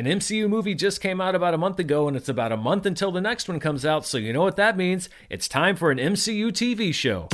An MCU movie just came out about a month ago, and it's about a month until the next one comes out, so you know what that means. It's time for an MCU TV show.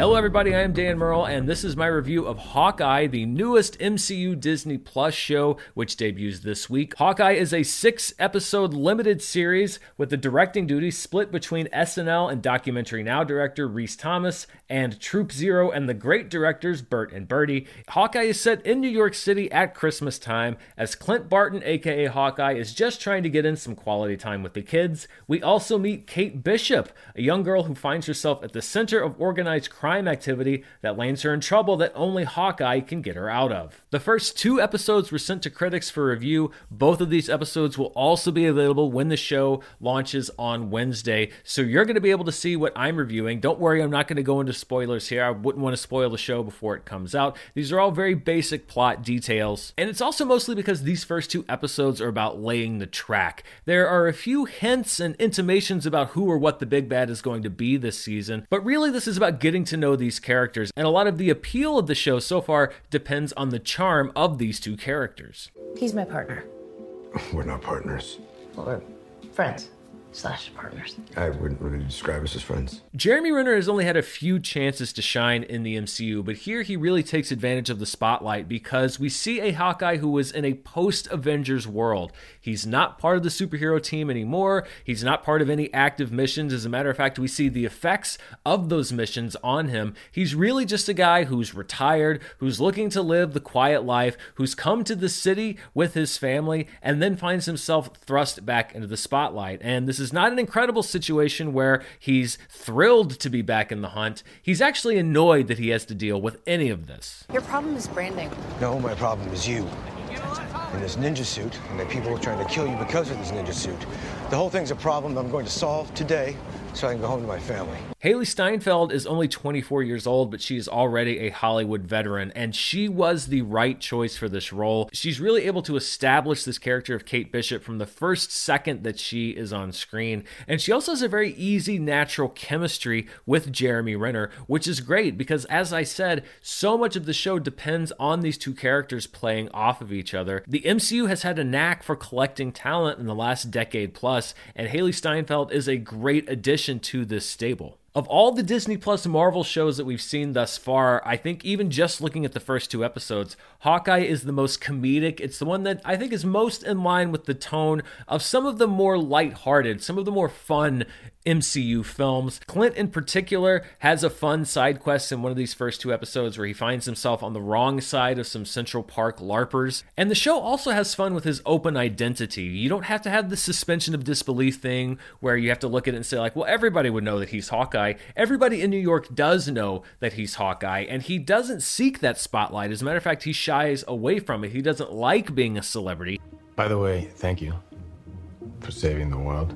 Hello, everybody. I am Dan Murrell, and this is my review of Hawkeye, the newest MCU Disney Plus show, which debuts this week. Hawkeye is a six episode limited series with the directing duties split between SNL and Documentary Now director Rhys Thomas and Troop Zero and the great directors Bert and Bertie. Hawkeye is set in New York City at Christmas time as Clint Barton, aka Hawkeye, is just trying to get in some quality time with the kids. We also meet Kate Bishop, a young girl who finds herself at the center of organized crime activity that lands her in trouble that only Hawkeye can get her out of. The first two episodes were sent to critics for review. Both of these episodes will also be available when the show launches on Wednesday, so you're going to be able to see what I'm reviewing. Don't worry, I'm not going to go into spoilers here. I wouldn't want to spoil the show before it comes out. These are all very basic plot details, and it's also mostly because these first two episodes are about laying the track. There are a few hints and intimations about who or what the big bad is going to be this season, but really this is about getting to know these characters, and a lot of the appeal of the show so far depends on the charm of these two characters. He's my partner. We're not partners. Well, we're friends slash partners. I wouldn't really describe us as friends. Jeremy Renner has only had a few chances to shine in the MCU, but here he really takes advantage of the spotlight because we see a Hawkeye who was in a post Avengers world. He's not part of the superhero team anymore, he's not part of any active missions. As a matter of fact, we see the effects of those missions on him. He's really just a guy who's retired, who's looking to live the quiet life, who's come to the city with his family, and then finds himself thrust back into the spotlight. And this is not an incredible situation where he's thrilled to be back in the hunt. He's actually annoyed that he has to deal with any of this. Your problem is branding. No, my problem is you. In this ninja suit, and the people are trying to kill you because of this ninja suit. The whole thing's a problem that I'm going to solve today so I can go home to my family. Hailee Steinfeld is only 24 years old, but she is already a Hollywood veteran, and she was the right choice for this role. She's really able to establish this character of Kate Bishop from the first second that she is on screen. And she also has a very easy, natural chemistry with Jeremy Renner, which is great because, as I said, so much of the show depends on these two characters playing off of each other. The MCU has had a knack for collecting talent in the last decade plus, and Hailee Steinfeld is a great addition to this stable. Of all the Disney Plus Marvel shows that we've seen thus far, I think even just looking at the first two episodes, Hawkeye is the most comedic. It's the one that I think is most in line with the tone of some of the more lighthearted, some of the more fun MCU films. Clint, in particular, has a fun side quest in one of these first two episodes where he finds himself on the wrong side of some Central Park LARPers. And the show also has fun with his open identity. You don't have to have the suspension of disbelief thing where you have to look at it and say, like, well, everybody would know that he's Hawkeye. Everybody in New York does know that he's Hawkeye, and he doesn't seek that spotlight. As a matter of fact, he shies away from it. He doesn't like being a celebrity. By the way, thank you for saving the world.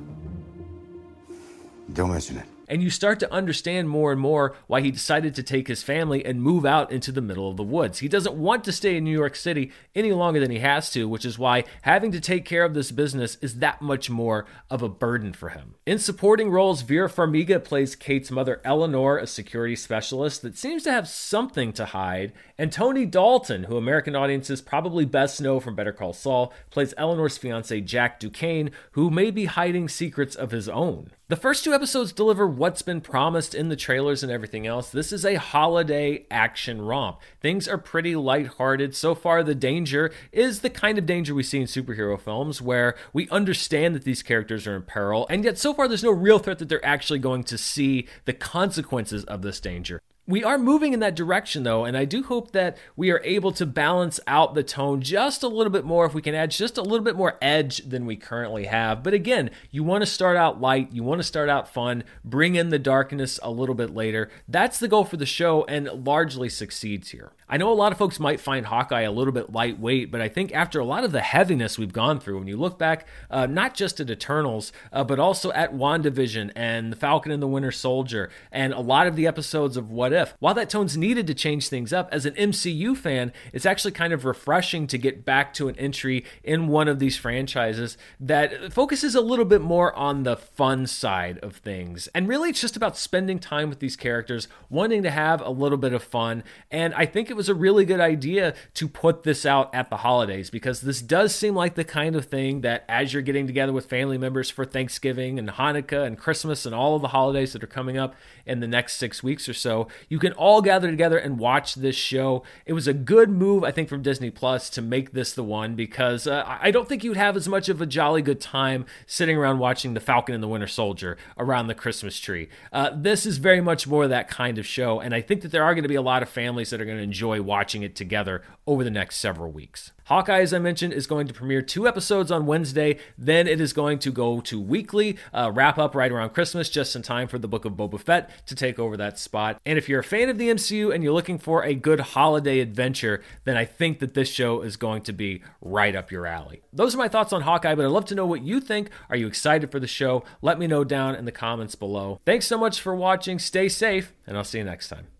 Don't mention it. And you start to understand more and more why he decided to take his family and move out into the middle of the woods. He doesn't want to stay in New York City any longer than he has to, which is why having to take care of this business is that much more of a burden for him. In supporting roles, Vera Farmiga plays Kate's mother, Eleanor, a security specialist that seems to have something to hide, and Tony Dalton, who American audiences probably best know from Better Call Saul, plays Eleanor's fiance, Jack Duquesne, who may be hiding secrets of his own. The first two episodes deliver what's been promised in the trailers and everything else. This is a holiday action romp. Things are pretty lighthearted. So far, the danger is the kind of danger we see in superhero films where we understand that these characters are in peril, and yet so far there's no real threat that they're actually going to see the consequences of this danger. We are moving in that direction though, and I do hope that we are able to balance out the tone just a little bit more if we can add just a little bit more edge than we currently have. But again, you want to start out light, you want to start out fun, bring in the darkness a little bit later. That's the goal for the show and largely succeeds here. I know a lot of folks might find Hawkeye a little bit lightweight, but I think after a lot of the heaviness we've gone through, when you look back, uh, not just at Eternals, uh, but also at WandaVision and The Falcon and the Winter Soldier, and a lot of the episodes of What If, while that tone's needed to change things up, as an MCU fan, it's actually kind of refreshing to get back to an entry in one of these franchises that focuses a little bit more on the fun side of things. And really, it's just about spending time with these characters, wanting to have a little bit of fun, and I think it was a really good idea to put this out at the holidays because this does seem like the kind of thing that as you're getting together with family members for Thanksgiving and Hanukkah and Christmas and all of the holidays that are coming up in the next six weeks or so, you can all gather together and watch this show. It was a good move, I think, from Disney Plus to make this the one because uh, I don't think you'd have as much of a jolly good time sitting around watching The Falcon and the Winter Soldier around the Christmas tree. Uh, this is very much more that kind of show, and I think that there are going to be a lot of families that are going to enjoy enjoy watching it together over the next several weeks. Hawkeye, as I mentioned, is going to premiere two episodes on Wednesday. Then it is going to go to weekly, uh, wrap up right around Christmas, just in time for the Book of Boba Fett to take over that spot. And if you're a fan of the MCU and you're looking for a good holiday adventure, then I think that this show is going to be right up your alley. Those are my thoughts on Hawkeye, but I'd love to know what you think. Are you excited for the show? Let me know down in the comments below. Thanks so much for watching. Stay safe, and I'll see you next time.